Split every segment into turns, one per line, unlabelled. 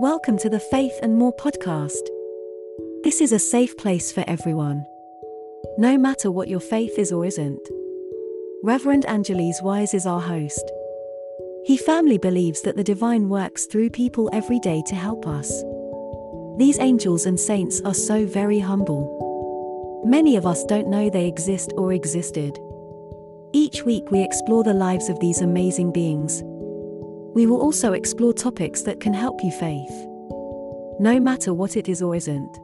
Welcome to the Faith and More podcast. This is a safe place for everyone. No matter what your faith is or isn't. Reverend Angeles Wise is our host. He firmly believes that the divine works through people every day to help us. These angels and saints are so very humble. Many of us don't know they exist or existed. Each week we explore the lives of these amazing beings. We will also explore topics that can help you faith. No matter what it is or isn't.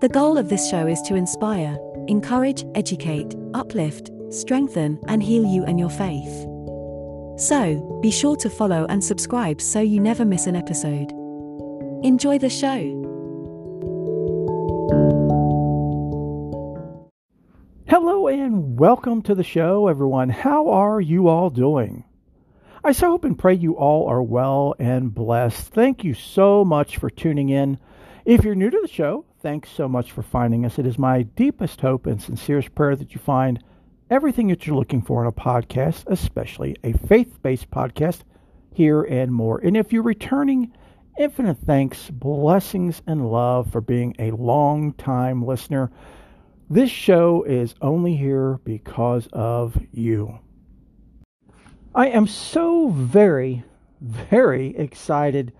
The goal of this show is to inspire, encourage, educate, uplift, strengthen, and heal you and your faith. So, be sure to follow and subscribe so you never miss an episode. Enjoy the show.
Hello and welcome to the show, everyone. How are you all doing? I so hope and pray you all are well and blessed. Thank you so much for tuning in. If you're new to the show, thanks so much for finding us. It is my deepest hope and sincerest prayer that you find everything that you're looking for in a podcast, especially a faith based podcast, here and more. And if you're returning, infinite thanks, blessings, and love for being a long time listener. This show is only here because of you. I am so very, very excited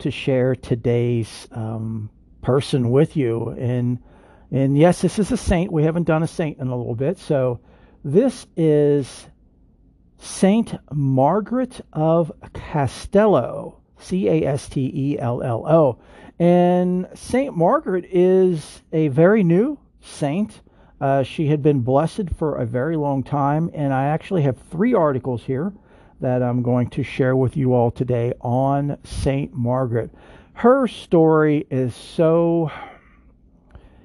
to share today's um, person with you. And and yes, this is a saint. We haven't done a saint in a little bit, so this is Saint Margaret of Castello, C A S T E L L O. And Saint Margaret is a very new saint. Uh, she had been blessed for a very long time, and I actually have three articles here that I'm going to share with you all today on St. Margaret. Her story is so,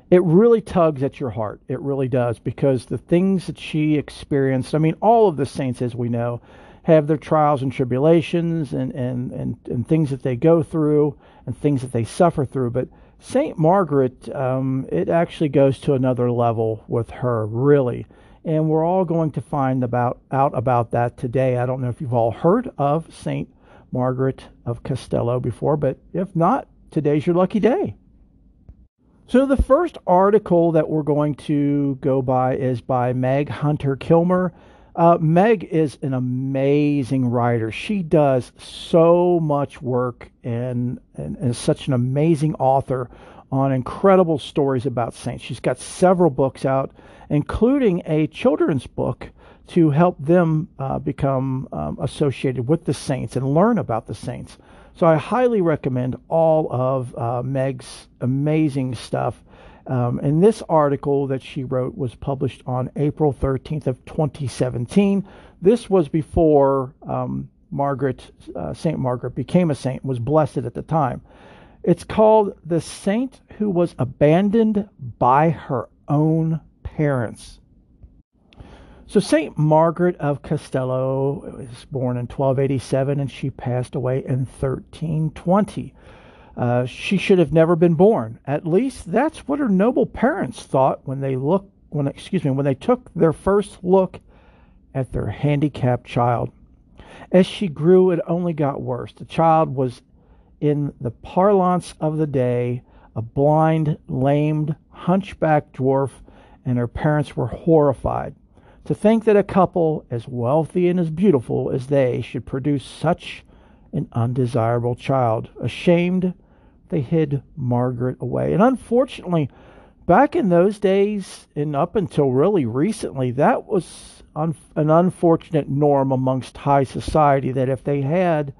it really tugs at your heart. It really does, because the things that she experienced, I mean, all of the saints, as we know, have their trials and tribulations and, and, and, and things that they go through and things that they suffer through. But St. Margaret, um, it actually goes to another level with her, really and we're all going to find about out about that today. I don't know if you've all heard of Saint Margaret of Castello before, but if not, today's your lucky day. So the first article that we're going to go by is by Meg Hunter Kilmer. Uh, Meg is an amazing writer. She does so much work and, and, and is such an amazing author on incredible stories about saints. She's got several books out, including a children's book to help them uh, become um, associated with the saints and learn about the saints. So I highly recommend all of uh, Meg's amazing stuff. Um, and this article that she wrote was published on April 13th of 2017. This was before um, Margaret, uh, Saint Margaret, became a saint, was blessed at the time. It's called The Saint Who Was Abandoned by Her Own Parents. So, St. Margaret of Castello was born in 1287 and she passed away in 1320. Uh, she should have never been born. At least that's what her noble parents thought when they look when excuse me when they took their first look at their handicapped child. As she grew, it only got worse. The child was in the parlance of the day, a blind, lamed, hunchbacked dwarf, and her parents were horrified. To think that a couple as wealthy and as beautiful as they should produce such an undesirable child. Ashamed, they hid Margaret away. And unfortunately, back in those days, and up until really recently, that was un- an unfortunate norm amongst high society that if they had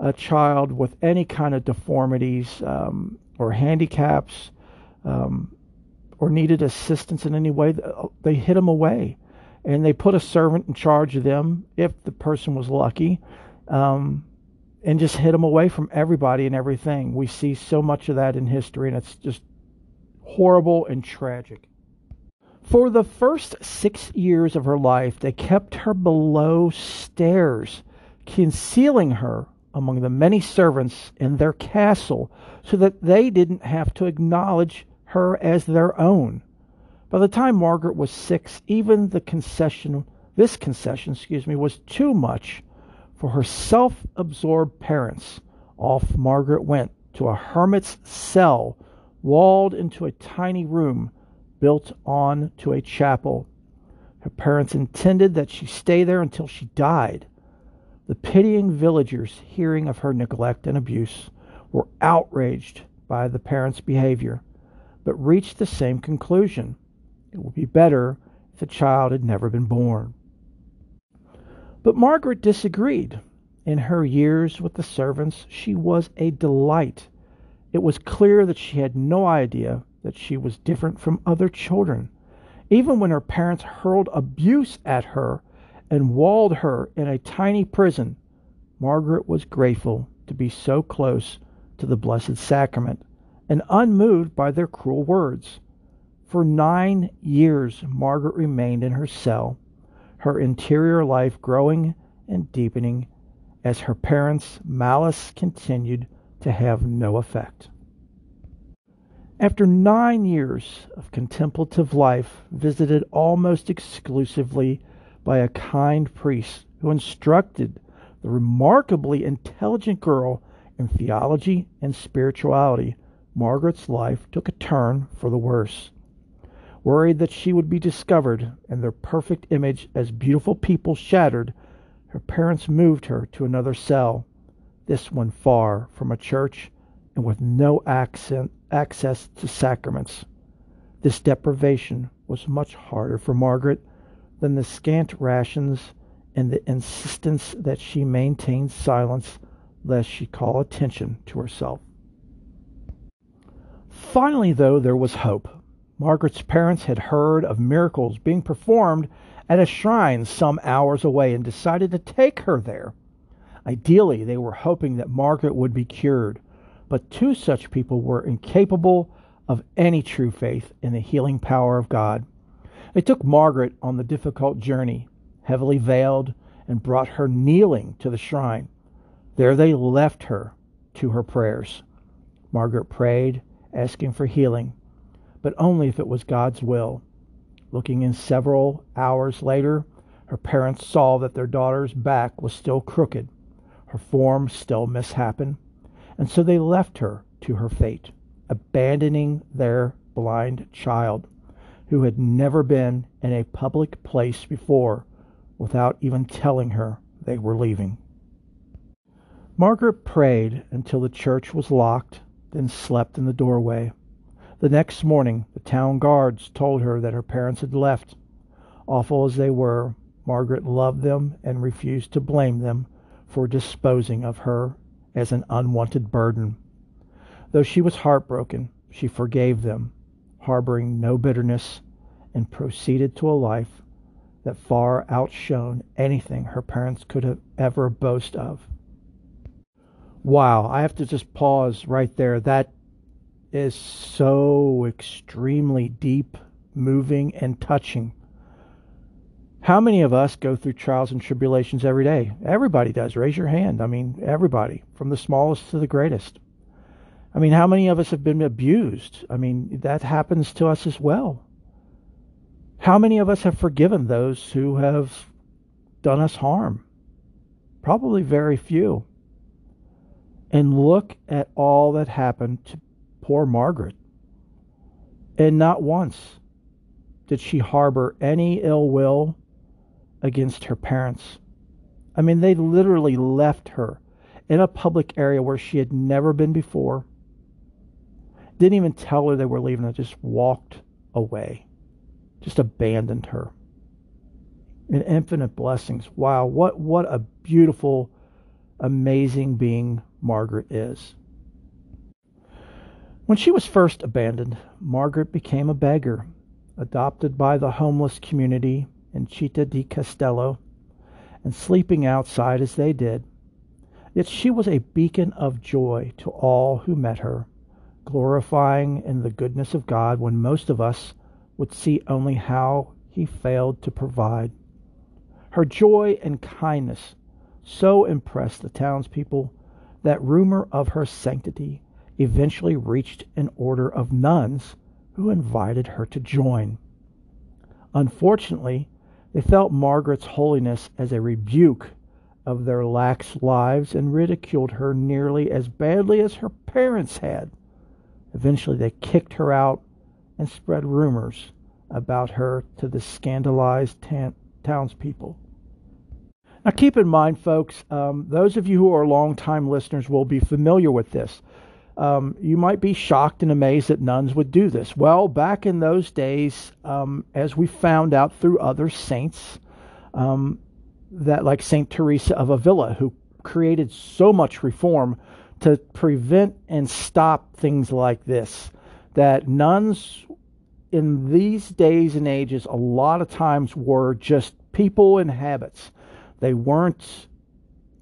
a child with any kind of deformities um, or handicaps um, or needed assistance in any way, they hid them away. And they put a servant in charge of them if the person was lucky um, and just hid them away from everybody and everything. We see so much of that in history, and it's just horrible and tragic. For the first six years of her life, they kept her below stairs, concealing her among the many servants in their castle so that they didn't have to acknowledge her as their own. By the time Margaret was six, even the concession, this concession, excuse me, was too much for her self absorbed parents. Off Margaret went to a hermit's cell walled into a tiny room built on to a chapel. Her parents intended that she stay there until she died. The pitying villagers, hearing of her neglect and abuse, were outraged by the parents' behavior, but reached the same conclusion. It would be better if the child had never been born. But Margaret disagreed. In her years with the servants, she was a delight. It was clear that she had no idea that she was different from other children. Even when her parents hurled abuse at her and walled her in a tiny prison, Margaret was grateful to be so close to the Blessed Sacrament and unmoved by their cruel words. For nine years, Margaret remained in her cell, her interior life growing and deepening as her parents' malice continued to have no effect. After nine years of contemplative life, visited almost exclusively by a kind priest who instructed the remarkably intelligent girl in theology and spirituality, Margaret's life took a turn for the worse. Worried that she would be discovered and their perfect image as beautiful people shattered, her parents moved her to another cell, this one far from a church and with no accent, access to sacraments. This deprivation was much harder for Margaret than the scant rations and the insistence that she maintain silence lest she call attention to herself. Finally, though, there was hope. Margaret's parents had heard of miracles being performed at a shrine some hours away and decided to take her there. Ideally, they were hoping that Margaret would be cured, but two such people were incapable of any true faith in the healing power of God. They took Margaret on the difficult journey, heavily veiled, and brought her kneeling to the shrine. There they left her to her prayers. Margaret prayed, asking for healing, but only if it was God's will. Looking in several hours later, her parents saw that their daughter's back was still crooked, her form still misshapen, and so they left her to her fate, abandoning their blind child, who had never been in a public place before, without even telling her they were leaving. Margaret prayed until the church was locked, then slept in the doorway. The next morning, the town guards told her that her parents had left. Awful as they were, Margaret loved them and refused to blame them for disposing of her as an unwanted burden. Though she was heartbroken, she forgave them, harboring no bitterness, and proceeded to a life that far outshone anything her parents could have ever boast of. Wow, I have to just pause right there. That is so extremely deep, moving, and touching. How many of us go through trials and tribulations every day? Everybody does. Raise your hand. I mean, everybody, from the smallest to the greatest. I mean, how many of us have been abused? I mean, that happens to us as well. How many of us have forgiven those who have done us harm? Probably very few. And look at all that happened to Poor Margaret. And not once did she harbor any ill will against her parents. I mean, they literally left her in a public area where she had never been before. Didn't even tell her they were leaving, they just walked away, just abandoned her. And infinite blessings. Wow, what, what a beautiful, amazing being Margaret is. When she was first abandoned, Margaret became a beggar, adopted by the homeless community in Città di Castello, and sleeping outside as they did. Yet she was a beacon of joy to all who met her, glorifying in the goodness of God when most of us would see only how he failed to provide. Her joy and kindness so impressed the townspeople that rumor of her sanctity eventually reached an order of nuns who invited her to join. Unfortunately, they felt Margaret's holiness as a rebuke of their lax lives and ridiculed her nearly as badly as her parents had. Eventually, they kicked her out and spread rumors about her to the scandalized townspeople. Now, keep in mind, folks, um, those of you who are longtime listeners will be familiar with this. Um, you might be shocked and amazed that nuns would do this. Well, back in those days, um, as we found out through other saints, um, that like Saint Teresa of Avila, who created so much reform to prevent and stop things like this, that nuns in these days and ages a lot of times were just people in habits. They weren't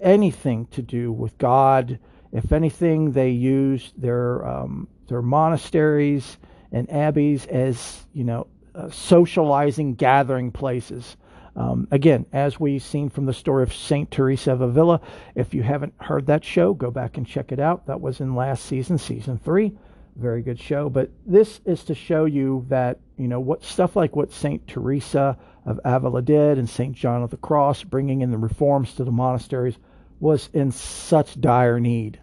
anything to do with God if anything, they used their um, their monasteries and abbeys as you know uh, socializing gathering places. Um, again, as we've seen from the story of Saint Teresa of Avila, if you haven't heard that show, go back and check it out. That was in last season, season three. Very good show. But this is to show you that you know what stuff like what Saint Teresa of Avila did and Saint John of the Cross, bringing in the reforms to the monasteries, was in such dire need.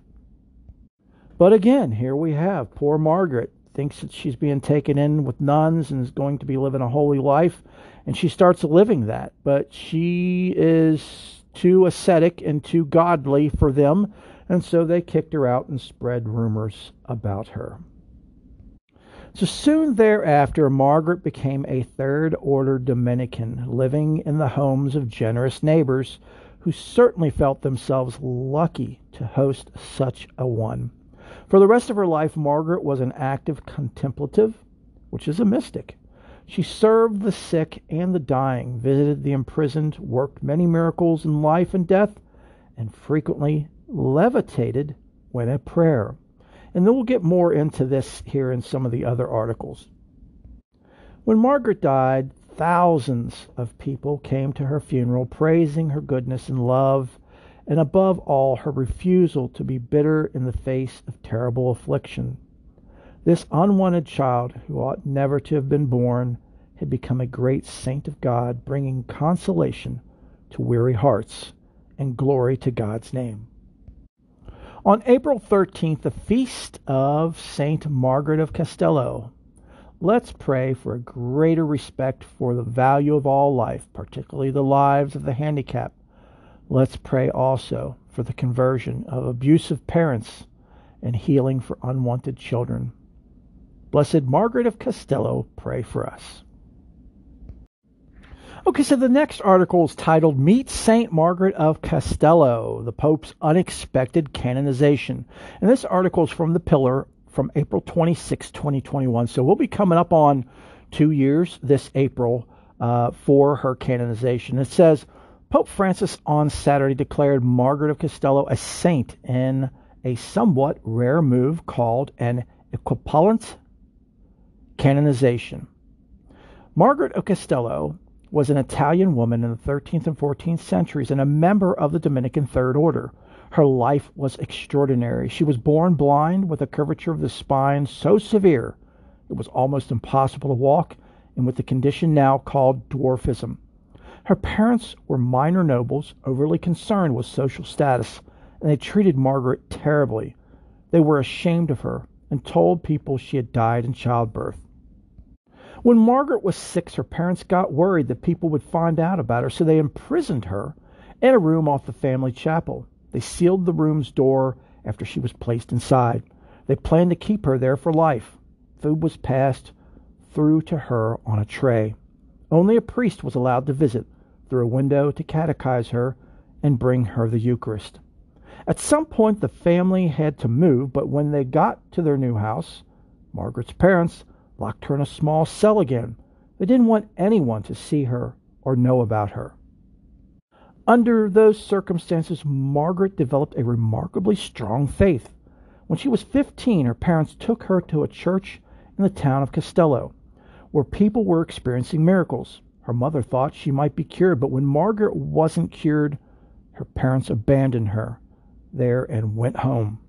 But again, here we have poor Margaret thinks that she's being taken in with nuns and is going to be living a holy life, and she starts living that. But she is too ascetic and too godly for them, and so they kicked her out and spread rumors about her. So soon thereafter, Margaret became a third order Dominican, living in the homes of generous neighbors who certainly felt themselves lucky to host such a one. For the rest of her life, Margaret was an active contemplative, which is a mystic. She served the sick and the dying, visited the imprisoned, worked many miracles in life and death, and frequently levitated when at prayer. And then we'll get more into this here in some of the other articles. When Margaret died, thousands of people came to her funeral praising her goodness and love and above all, her refusal to be bitter in the face of terrible affliction. This unwanted child, who ought never to have been born, had become a great saint of God, bringing consolation to weary hearts and glory to God's name. On April 13th, the feast of Saint Margaret of Castello, let's pray for a greater respect for the value of all life, particularly the lives of the handicapped Let's pray also for the conversion of abusive parents and healing for unwanted children. Blessed Margaret of Castello, pray for us. Okay, so the next article is titled Meet St. Margaret of Castello, the Pope's Unexpected Canonization. And this article is from the Pillar from April 26, 2021. So we'll be coming up on two years this April uh, for her canonization. It says, Pope Francis on Saturday declared Margaret of Castello a saint in a somewhat rare move called an equipollent canonization. Margaret of Castello was an Italian woman in the 13th and 14th centuries and a member of the Dominican Third Order. Her life was extraordinary. She was born blind with a curvature of the spine so severe it was almost impossible to walk, and with the condition now called dwarfism. Her parents were minor nobles, overly concerned with social status, and they treated Margaret terribly. They were ashamed of her and told people she had died in childbirth. When Margaret was six, her parents got worried that people would find out about her, so they imprisoned her in a room off the family chapel. They sealed the room's door after she was placed inside. They planned to keep her there for life. Food was passed through to her on a tray. Only a priest was allowed to visit, through a window to catechize her and bring her the Eucharist. At some point, the family had to move, but when they got to their new house, Margaret's parents locked her in a small cell again. They didn't want anyone to see her or know about her. Under those circumstances, Margaret developed a remarkably strong faith. When she was 15, her parents took her to a church in the town of Castello, where people were experiencing miracles. Her mother thought she might be cured, but when Margaret wasn't cured, her parents abandoned her there and went home.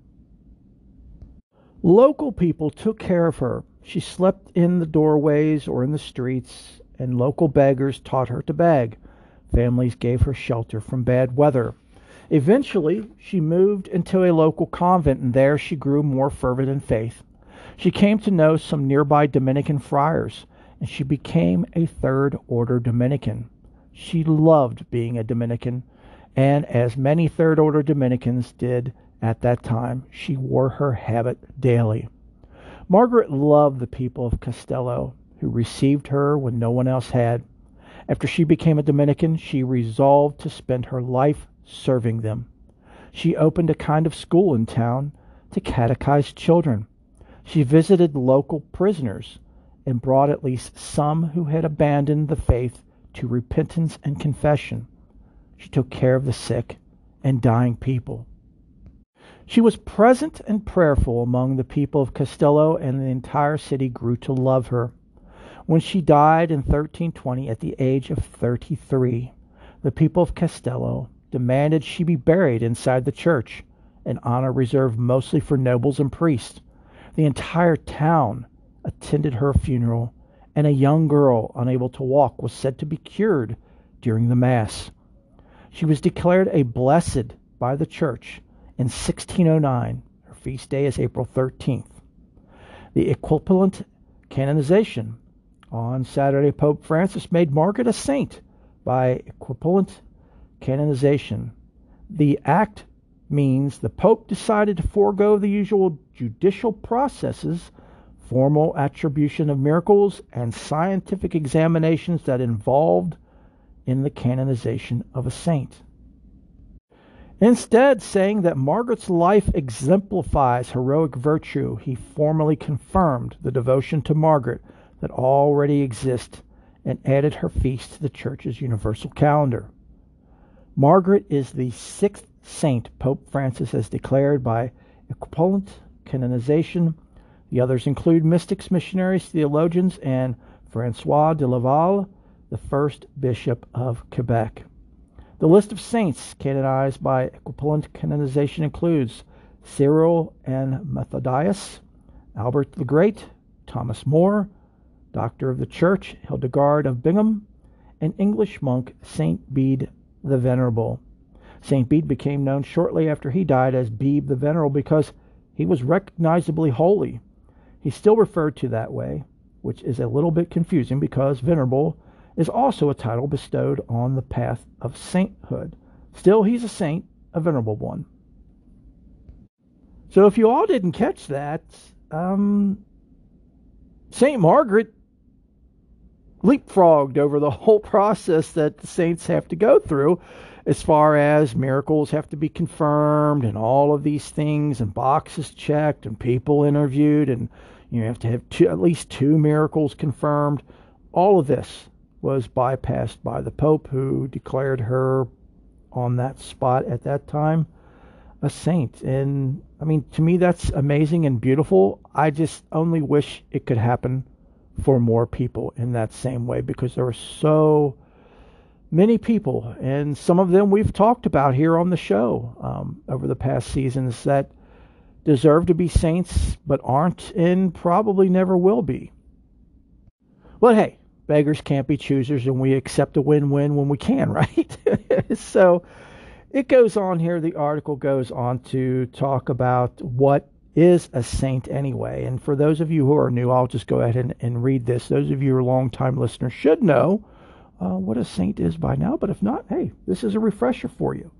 Local people took care of her. She slept in the doorways or in the streets, and local beggars taught her to beg. Families gave her shelter from bad weather. Eventually, she moved into a local convent, and there she grew more fervent in faith. She came to know some nearby Dominican friars, and she became a third order Dominican. She loved being a Dominican, and as many third order Dominicans did at that time, she wore her habit daily. Margaret loved the people of Castello, who received her when no one else had. After she became a Dominican, she resolved to spend her life serving them. She opened a kind of school in town to catechize children. She visited local prisoners and brought at least some who had abandoned the faith to repentance and confession. She took care of the sick and dying people. She was present and prayerful among the people of Castello, and the entire city grew to love her. When she died in 1320 at the age of 33, the people of Castello demanded she be buried inside the church, an honor reserved mostly for nobles and priests. The entire town attended her funeral, and a young girl unable to walk was said to be cured during the Mass. She was declared a blessed by the church in 1609. Her feast day is April 13th. The equivalent canonization on Saturday, Pope Francis made Margaret a saint by equivalent canonization. The act means the Pope decided to forego the usual judicial processes, formal attribution of miracles, and scientific examinations that involved in the canonization of a saint. Instead, saying that Margaret's life exemplifies heroic virtue, he formally confirmed the devotion to Margaret that already exists and added her feast to the Church's universal calendar. Margaret is the sixth saint Pope Francis has declared by equivalent canonization. The others include mystics, missionaries, theologians, and Francois de Laval, the first bishop of Quebec. The list of saints canonized by equivalent canonization includes Cyril and Methodius, Albert the Great, Thomas More, Doctor of the Church, Hildegard of Bingen, and English monk Saint Bede the Venerable. St. Bede became known shortly after he died as Bede the Venerable because he was recognizably holy. He's still referred to that way, which is a little bit confusing because Venerable is also a title bestowed on the path of sainthood. Still, he's a saint, a venerable one. So, if you all didn't catch that, um, St. Margaret leapfrogged over the whole process that the saints have to go through as far as miracles have to be confirmed and all of these things and boxes checked and people interviewed and you have to have two, at least two miracles confirmed all of this was bypassed by the pope who declared her on that spot at that time a saint and i mean to me that's amazing and beautiful i just only wish it could happen for more people in that same way because there are so many people, and some of them we've talked about here on the show um, over the past seasons that deserve to be saints but aren't and probably never will be. But hey, beggars can't be choosers, and we accept a win win when we can, right? so it goes on here. The article goes on to talk about what is a saint anyway. And for those of you who are new, I'll just go ahead and, and read this. Those of you who are longtime listeners should know uh, what a saint is by now, but if not, hey, this is a refresher for you.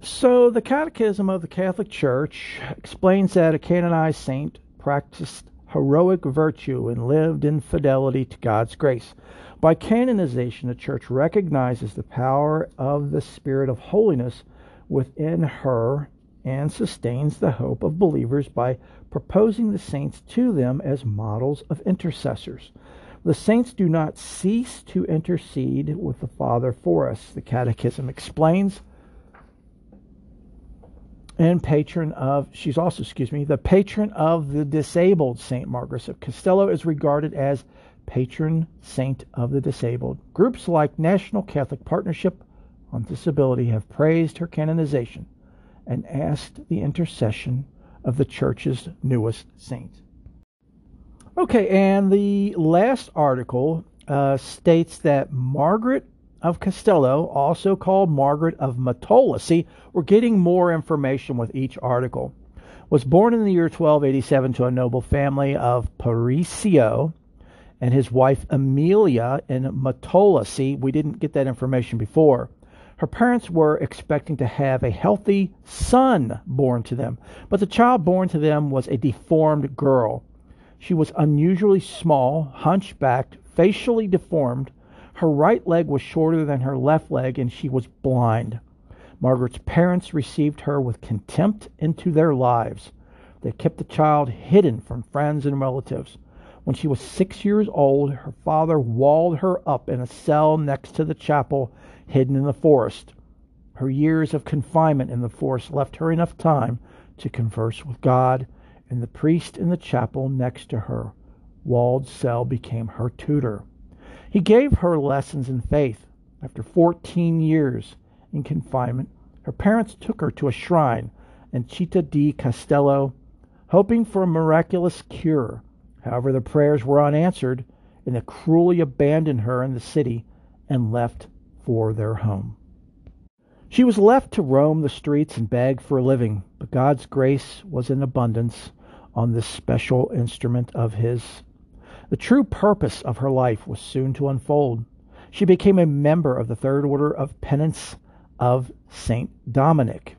So, the Catechism of the Catholic Church explains that a canonized saint practiced heroic virtue and lived in fidelity to God's grace. By canonization, the Church recognizes the power of the Spirit of holiness within her and sustains the hope of believers by proposing the saints to them as models of intercessors. The saints do not cease to intercede with the Father for us, the Catechism explains. And patron of, she's also, excuse me, the patron of the disabled, St. Margaret of Castello is regarded as patron saint of the disabled. Groups like National Catholic Partnership on Disability have praised her canonization and asked the intercession of the church's newest saint. Okay, and the last article uh, states that Margaret of Castello, also called Margaret of Metola, see, we're getting more information with each article, was born in the year 1287 to a noble family of Parisio and his wife Amelia in Metola. See, we didn't get that information before. Her parents were expecting to have a healthy son born to them, but the child born to them was a deformed girl. She was unusually small, hunchbacked, facially deformed. Her right leg was shorter than her left leg, and she was blind. Margaret's parents received her with contempt into their lives. They kept the child hidden from friends and relatives. When she was six years old, her father walled her up in a cell next to the chapel hidden in the forest. Her years of confinement in the forest left her enough time to converse with God, and the priest in the chapel next to her walled cell became her tutor. He gave her lessons in faith. After 14 years in confinement, her parents took her to a shrine in Città di Castello, hoping for a miraculous cure. However, the prayers were unanswered, and they cruelly abandoned her in the city and left for their home. She was left to roam the streets and beg for a living, but God's grace was in abundance on this special instrument of His. The true purpose of her life was soon to unfold. She became a member of the Third Order of Penance of St. Dominic.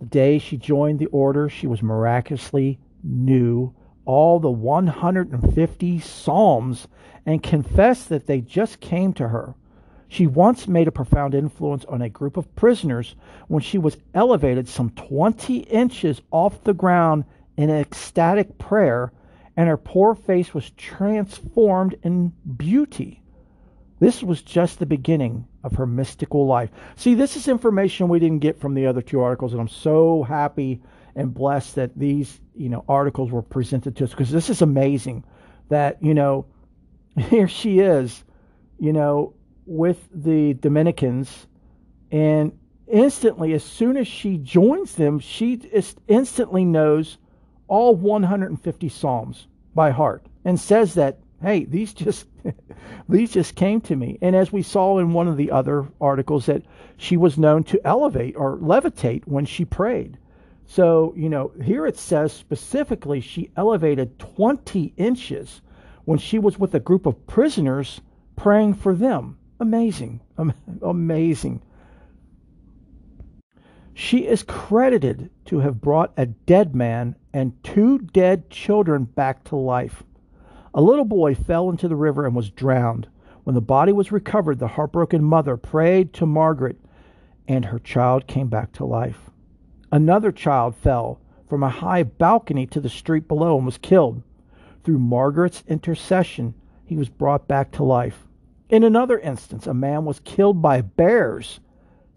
The day she joined the order, she was miraculously knew all the 150 Psalms and confessed that they just came to her. She once made a profound influence on a group of prisoners when she was elevated some 20 inches off the ground in ecstatic prayer, and her poor face was transformed in beauty. This was just the beginning of her mystical life. See, this is information we didn't get from the other two articles, and I'm so happy and blessed that these you know articles were presented to us because this is amazing that you know here she is you know with the Dominicans and instantly as soon as she joins them she instantly knows all 150 psalms by heart and says that hey these just these just came to me and as we saw in one of the other articles that she was known to elevate or levitate when she prayed so, you know, here it says specifically she elevated 20 inches when she was with a group of prisoners praying for them. Amazing. Amazing. She is credited to have brought a dead man and two dead children back to life. A little boy fell into the river and was drowned. When the body was recovered, the heartbroken mother prayed to Margaret, and her child came back to life. Another child fell from a high balcony to the street below and was killed. Through Margaret's intercession, he was brought back to life. In another instance, a man was killed by bears.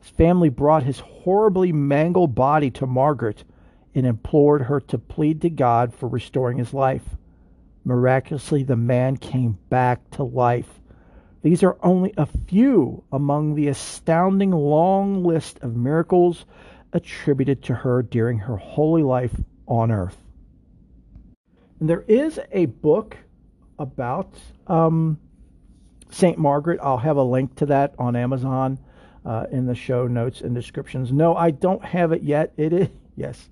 His family brought his horribly mangled body to Margaret and implored her to plead to God for restoring his life. Miraculously, the man came back to life. These are only a few among the astounding long list of miracles attributed to her during her holy life on earth. And there is a book about um, St. Margaret. I'll have a link to that on Amazon uh, in the show notes and descriptions. No, I don't have it yet. It is, yes,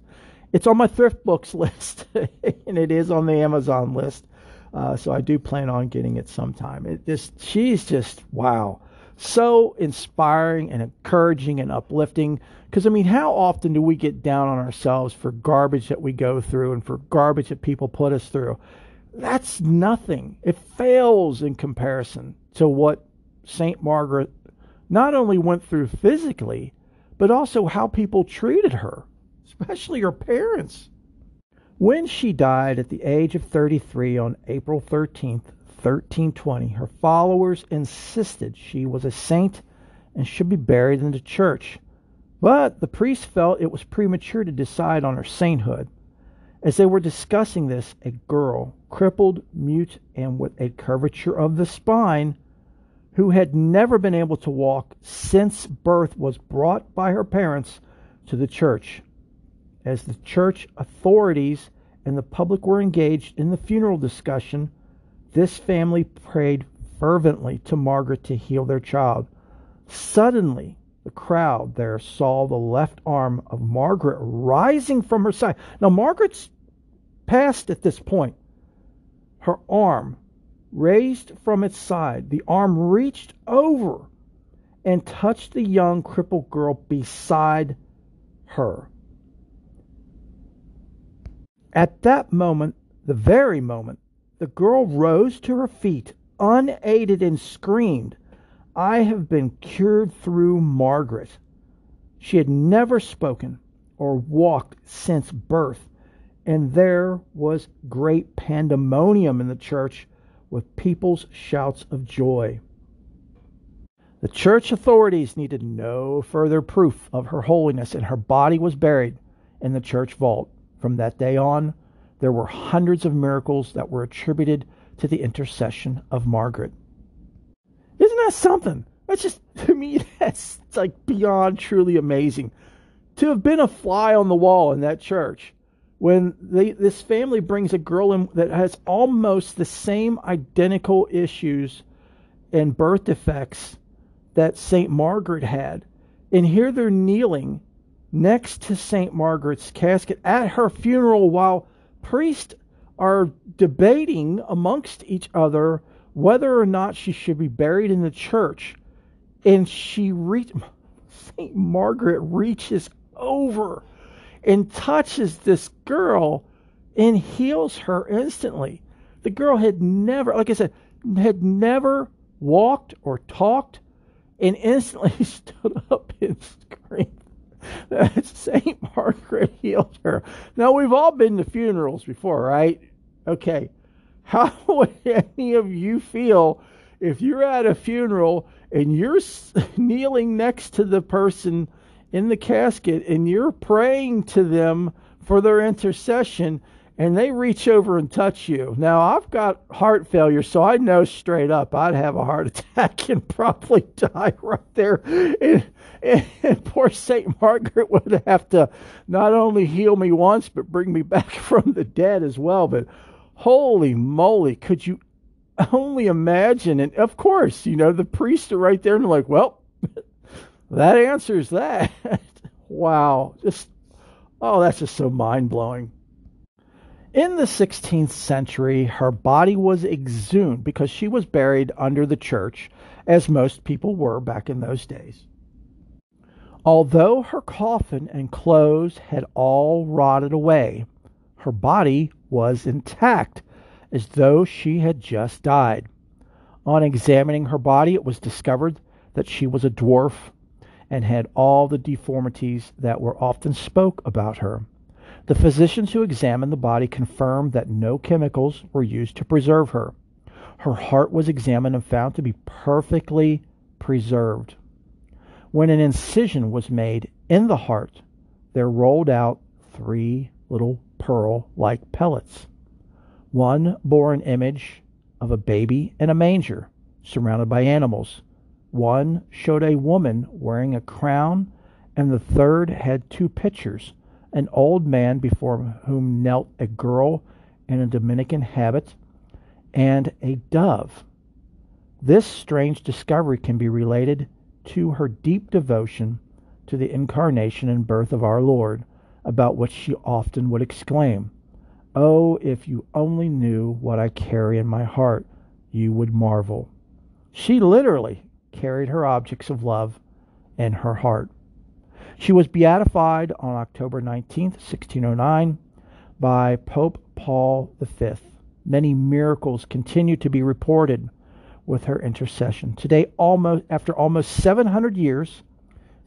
it's on my thrift books list, and it is on the Amazon list. Uh, so I do plan on getting it sometime. It just, she's just, wow so inspiring and encouraging and uplifting. Because, I mean, how often do we get down on ourselves for garbage that we go through and for garbage that people put us through? That's nothing. It fails in comparison to what St. Margaret not only went through physically, but also how people treated her, especially her parents. When she died at the age of 33 on April 13th, 1320, her followers insisted she was a saint and should be buried in the church. But the priests felt it was premature to decide on her sainthood. As they were discussing this, a girl, crippled, mute, and with a curvature of the spine, who had never been able to walk since birth, was brought by her parents to the church. As the church authorities and the public were engaged in the funeral discussion, this family prayed fervently to Margaret to heal their child. Suddenly, the crowd there saw the left arm of Margaret rising from her side. Now, Margaret's passed at this point. Her arm raised from its side, the arm reached over and touched the young crippled girl beside her. At that moment, the very moment, the girl rose to her feet, unaided, and screamed, I have been cured through Margaret. She had never spoken or walked since birth, and there was great pandemonium in the church with people's shouts of joy. The church authorities needed no further proof of her holiness, and her body was buried in the church vault. From that day on, there were hundreds of miracles that were attributed to the intercession of Margaret. Isn't that something? That's just, to me, that's like beyond truly amazing. To have been a fly on the wall in that church when they, this family brings a girl in that has almost the same identical issues and birth defects that St. Margaret had. And here they're kneeling next to St. Margaret's casket at her funeral while priests are debating amongst each other whether or not she should be buried in the church. And she reach St. Margaret reaches over and touches this girl and heals her instantly. The girl had never, like I said, had never walked or talked and instantly stood up and screamed that St. Margaret healed her. Now, we've all been to funerals before, right? Okay. How would any of you feel if you're at a funeral and you're kneeling next to the person in the casket and you're praying to them for their intercession and they reach over and touch you. Now, I've got heart failure, so I know straight up I'd have a heart attack and probably die right there. And, and, poor St. Margaret would have to not only heal me once, but bring me back from the dead as well. But holy moly, could you only imagine? And of course, you know, the priests are right there and they're like, well, that answers that. wow. Just, oh, that's just so mind blowing. In the 16th century, her body was exhumed because she was buried under the church, as most people were back in those days. Although her coffin and clothes had all rotted away, her body was intact, as though she had just died. On examining her body, it was discovered that she was a dwarf and had all the deformities that were often spoke about her. The physicians who examined the body confirmed that no chemicals were used to preserve her. Her heart was examined and found to be perfectly preserved. When an incision was made in the heart, there rolled out three little pearl like pellets. One bore an image of a baby in a manger, surrounded by animals. One showed a woman wearing a crown, and the third had two pictures an old man before whom knelt a girl in a Dominican habit, and a dove. This strange discovery can be related to her deep devotion to the incarnation and birth of our Lord, about which she often would exclaim, Oh, if you only knew what I carry in my heart, you would marvel. She literally carried her objects of love in her heart. She was beatified on October 19, 1609, by Pope Paul V. Many miracles continue to be reported with her intercession. Today, almost after almost 700 years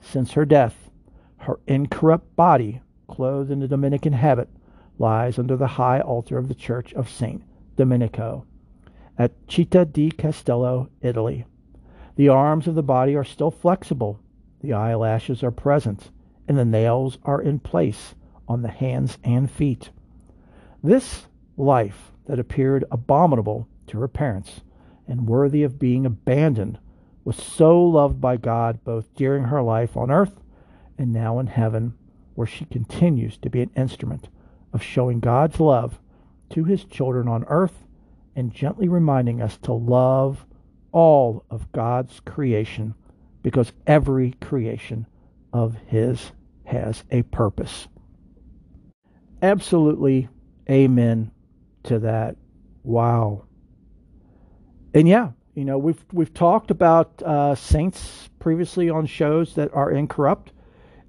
since her death, her incorrupt body, clothed in the Dominican habit, lies under the high altar of the Church of Saint Domenico at Città di Castello, Italy. The arms of the body are still flexible the eyelashes are present, and the nails are in place on the hands and feet. This life that appeared abominable to her parents and worthy of being abandoned was so loved by God both during her life on earth and now in heaven, where she continues to be an instrument of showing God's love to his children on earth and gently reminding us to love all of God's creation because every creation of His has a purpose. Absolutely amen to that. Wow. And yeah, you know, we've we've talked about uh, saints previously on shows that are incorrupt,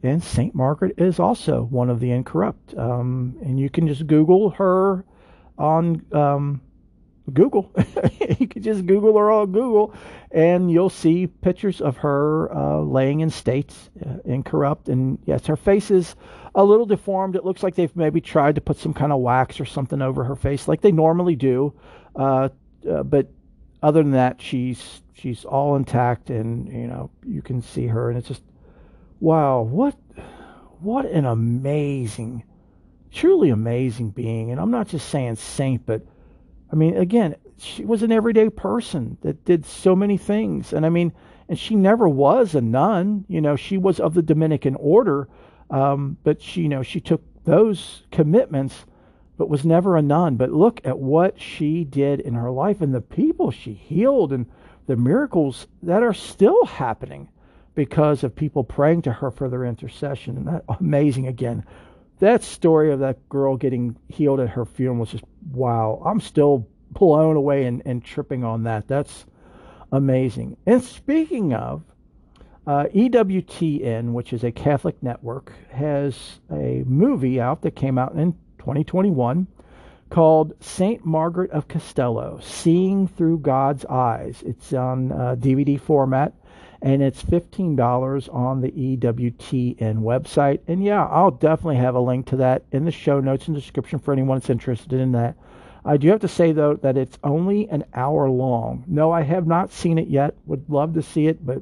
and Saint Margaret is also one of the incorrupt. Um, and you can just Google her on um, Google. you can just Google her on Google, and you'll see pictures of her uh, laying in states, uh, incorrupt. And yes, her face is a little deformed. It looks like they've maybe tried to put some kind of wax or something over her face, like they normally do. Uh, uh but other than that, she's she's all intact, and you know you can see her, and it's just wow, what what an amazing, truly amazing being. And I'm not just saying saint, but I mean again, she was an everyday person that did so many things, and I mean, and she never was a nun. You know, she was of the Dominican order, um, but she you know she took those commitments but was never a nun. But look at what she did in her life and the people she healed and the miracles that are still happening because of people praying to her for their intercession. And that amazing again. That story of that girl getting healed at her funeral was just wow. I'm still blown away and, and tripping on that. That's amazing. And speaking of, uh, EWTN, which is a Catholic network, has a movie out that came out in 2021 called St. Margaret of Castello Seeing Through God's Eyes. It's on uh, DVD format and it's $15 on the EWTN website. And yeah, I'll definitely have a link to that in the show notes and description for anyone that's interested in that. I do have to say, though, that it's only an hour long. No, I have not seen it yet. Would love to see it, but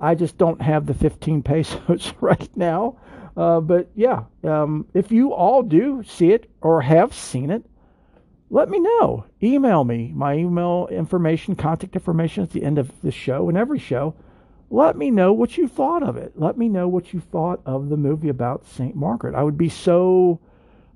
I just don't have the 15 pesos right now. Uh, but yeah, um, if you all do see it or have seen it, let me know. Email me. My email information, contact information at the end of the show and every show. Let me know what you thought of it. Let me know what you thought of the movie about St. Margaret. I would be so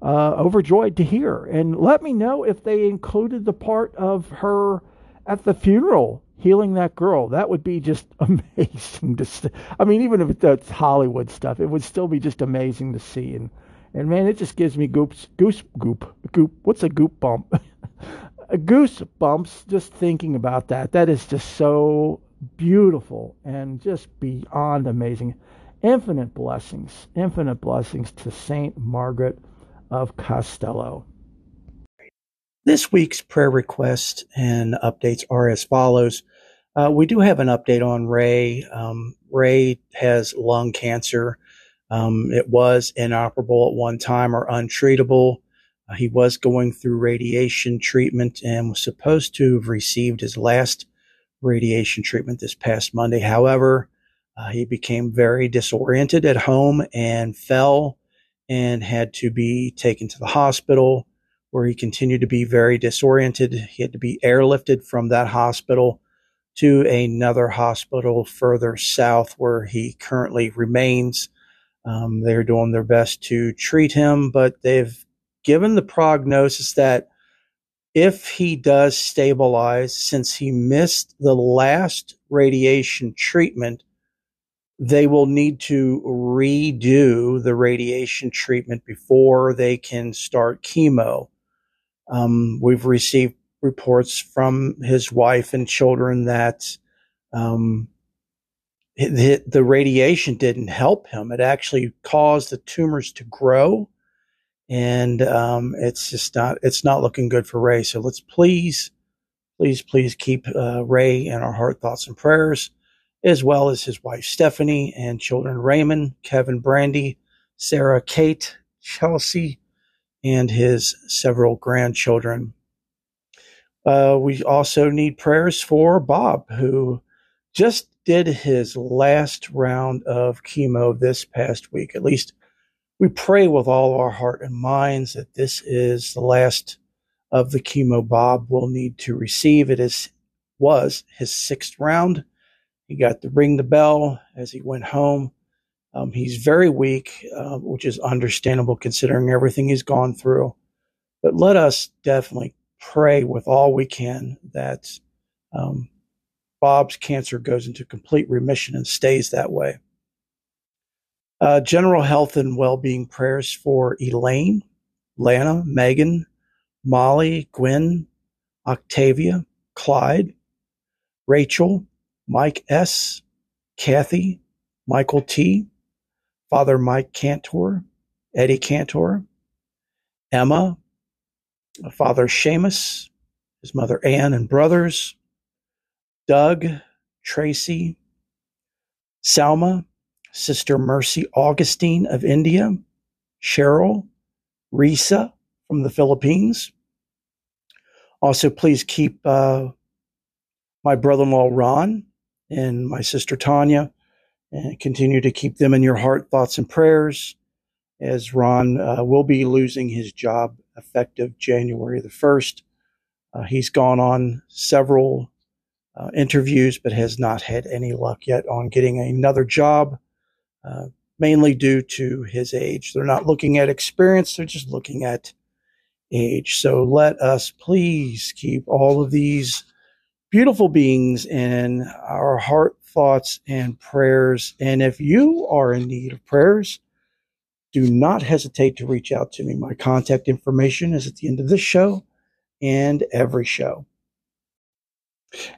uh, overjoyed to hear. And let me know if they included the part of her at the funeral healing that girl. That would be just amazing to see. I mean, even if it's Hollywood stuff, it would still be just amazing to see. And and man, it just gives me goops, goose goop, goop. What's a goop bump? a goose bumps just thinking about that. That is just so beautiful and just beyond amazing. Infinite blessings, infinite blessings to Saint Margaret of Castello.
This week's prayer requests and updates are as follows. Uh, we do have an update on Ray. Um, Ray has lung cancer. Um, it was inoperable at one time or untreatable. Uh, he was going through radiation treatment and was supposed to have received his last radiation treatment this past Monday. However, uh, he became very disoriented at home and fell and had to be taken to the hospital where he continued to be very disoriented. He had to be airlifted from that hospital to another hospital further south where he currently remains. Um, they're doing their best to treat him, but they've given the prognosis that if he does stabilize, since he missed the last radiation treatment, they will need to redo the radiation treatment before they can start chemo. Um, we've received reports from his wife and children that um, the, the radiation didn't help him. It actually caused the tumors to grow, and um, it's just not it's not looking good for Ray. So let's please, please, please keep uh, Ray in our heart, thoughts, and prayers, as well as his wife Stephanie and children Raymond, Kevin, Brandy, Sarah, Kate, Chelsea, and his several grandchildren. Uh, we also need prayers for Bob, who just did his last round of chemo this past week. At least we pray with all our heart and minds that this is the last of the chemo Bob will need to receive. It is was his sixth round. He got to ring the bell as he went home. Um, he's very weak, uh, which is understandable considering everything he's gone through. But let us definitely pray with all we can that um,
Bob's cancer goes into complete remission and stays that way. Uh, general health and well being prayers for Elaine, Lana, Megan, Molly, Gwen, Octavia, Clyde, Rachel, Mike S., Kathy, Michael T., Father Mike Cantor, Eddie Cantor, Emma, Father Seamus, his mother Ann and brothers, Doug, Tracy, Salma, Sister Mercy Augustine of India, Cheryl, Risa from the Philippines. Also, please keep uh, my brother in law Ron and my sister Tanya and continue to keep them in your heart, thoughts, and prayers as Ron uh, will be losing his job effective January the 1st. Uh, he's gone on several uh, interviews, but has not had any luck yet on getting another job, uh, mainly due to his age. They're not looking at experience, they're just looking at age. So let us please keep all of these beautiful beings in our heart, thoughts, and prayers. And if you are in need of prayers, do not hesitate to reach out to me. My contact information is at the end of this show and every show.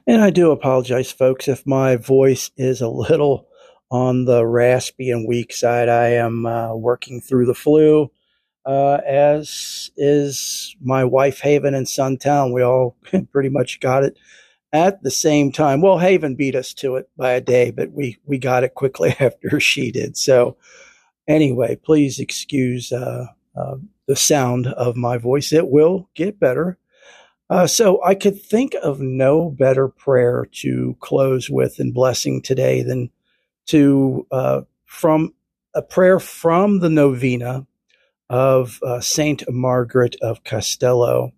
And I do apologize, folks, if my voice is a little on the raspy and weak side. I am uh, working through the flu, uh, as is my wife Haven and son Town. We all pretty much got it at the same time. Well, Haven beat us to it by a day, but we we got it quickly after she did. So, anyway, please excuse uh, uh the sound of my voice. It will get better. Uh, so I could think of no better prayer to close with and blessing today than to uh, from a prayer from the novena of uh, Saint Margaret of Castello.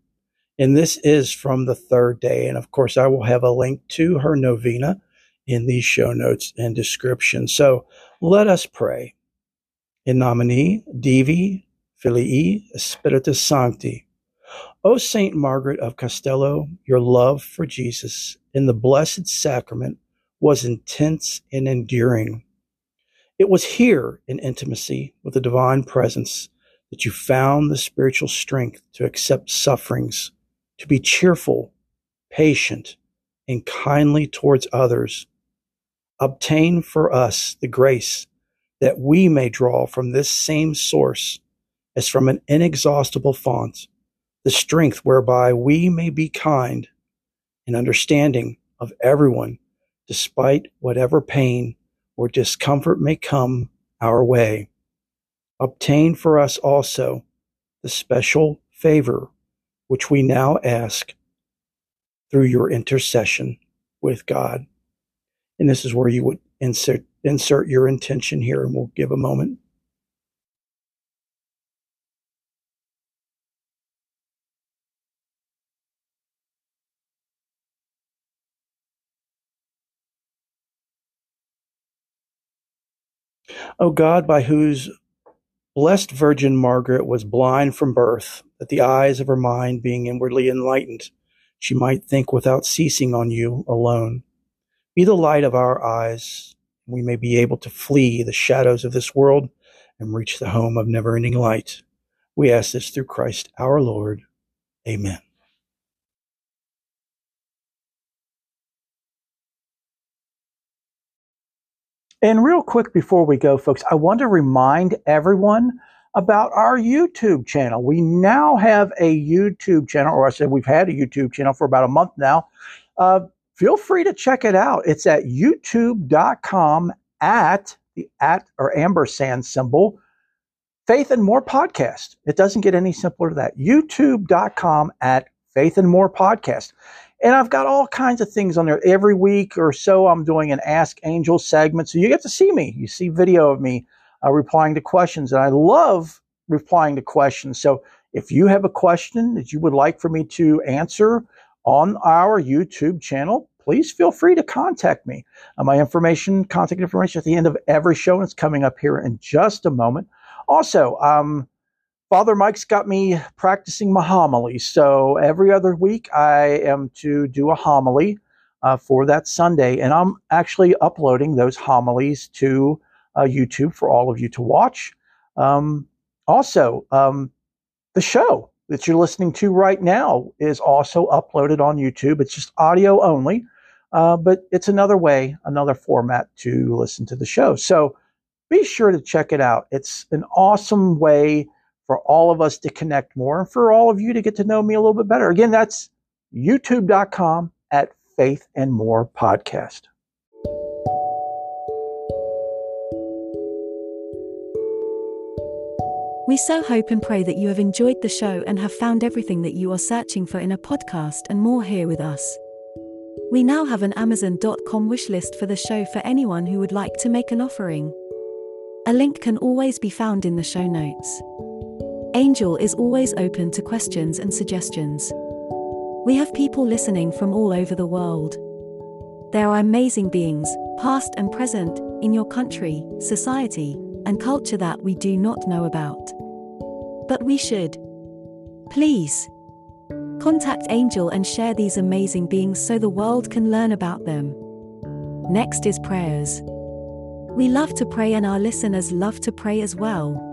And this is from the third day. And of course, I will have a link to her novena in these show notes and description. So let us pray. In nomine Divi Filii Spiritus Sancti. O Saint Margaret of Castello, your love for Jesus in the Blessed Sacrament was intense and enduring. It was here in intimacy with the divine presence that you found the spiritual strength to accept sufferings, to be cheerful, patient, and kindly towards others. Obtain for us the grace that we may draw from this same source as from an inexhaustible font the strength whereby we may be kind and understanding of everyone, despite whatever pain or discomfort may come our way. Obtain for us also the special favor which we now ask through your intercession with God. And this is where you would insert, insert your intention here, and we'll give a moment. O God, by whose blessed Virgin Margaret was blind from birth, that the eyes of her mind being inwardly enlightened, she might think without ceasing on you alone. Be the light of our eyes, and we may be able to flee the shadows of this world and reach the home of never ending light. We ask this through Christ our Lord. Amen. And real quick before we go, folks, I want to remind everyone about our YouTube channel. We now have a YouTube channel, or I said we've had a YouTube channel for about a month now. Uh, feel free to check it out. It's at youtube.com at the at or ampersand symbol, Faith and More Podcast. It doesn't get any simpler than that. YouTube.com at Faith and More Podcast. And I've got all kinds of things on there. Every week or so, I'm doing an Ask Angel segment. So you get to see me. You see video of me uh, replying to questions. And I love replying to questions. So if you have a question that you would like for me to answer on our YouTube channel, please feel free to contact me. Uh, my information, contact information at the end of every show, and it's coming up here in just a moment. Also, um, Father Mike's got me practicing my homily. So every other week, I am to do a homily uh, for that Sunday. And I'm actually uploading those homilies to uh, YouTube for all of you to watch. Um, also, um, the show that you're listening to right now is also uploaded on YouTube. It's just audio only, uh, but it's another way, another format to listen to the show. So be sure to check it out. It's an awesome way for all of us to connect more and for all of you to get to know me a little bit better. Again, that's youtube.com at Faith and More Podcast.
We so hope and pray that you have enjoyed the show and have found everything that you are searching for in a podcast and more here with us. We now have an Amazon.com wish list for the show for anyone who would like to make an offering. A link can always be found in the show notes. Angel is always open to questions and suggestions. We have people listening from all over the world. There are amazing beings, past and present, in your country, society, and culture that we do not know about. But we should. Please. Contact Angel and share these amazing beings so the world can learn about them. Next is prayers. We love to pray and our listeners love to pray as well.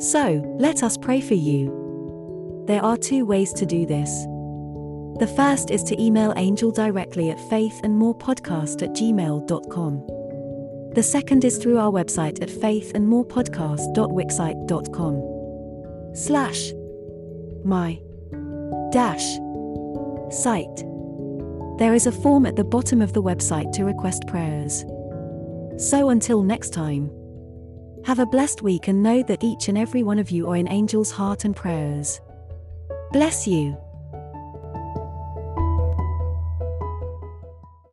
So, let us pray for you. There are two ways to do this. The first is to email Angel directly at faithandmorepodcast at gmail.com. The second is through our website at faithandmorepodcast.wixsite.com slash my dash site. There is a form at the bottom of the website to request prayers. So until next time, have a blessed week and know that each and every one of you are in Angel's heart and prayers. Bless you.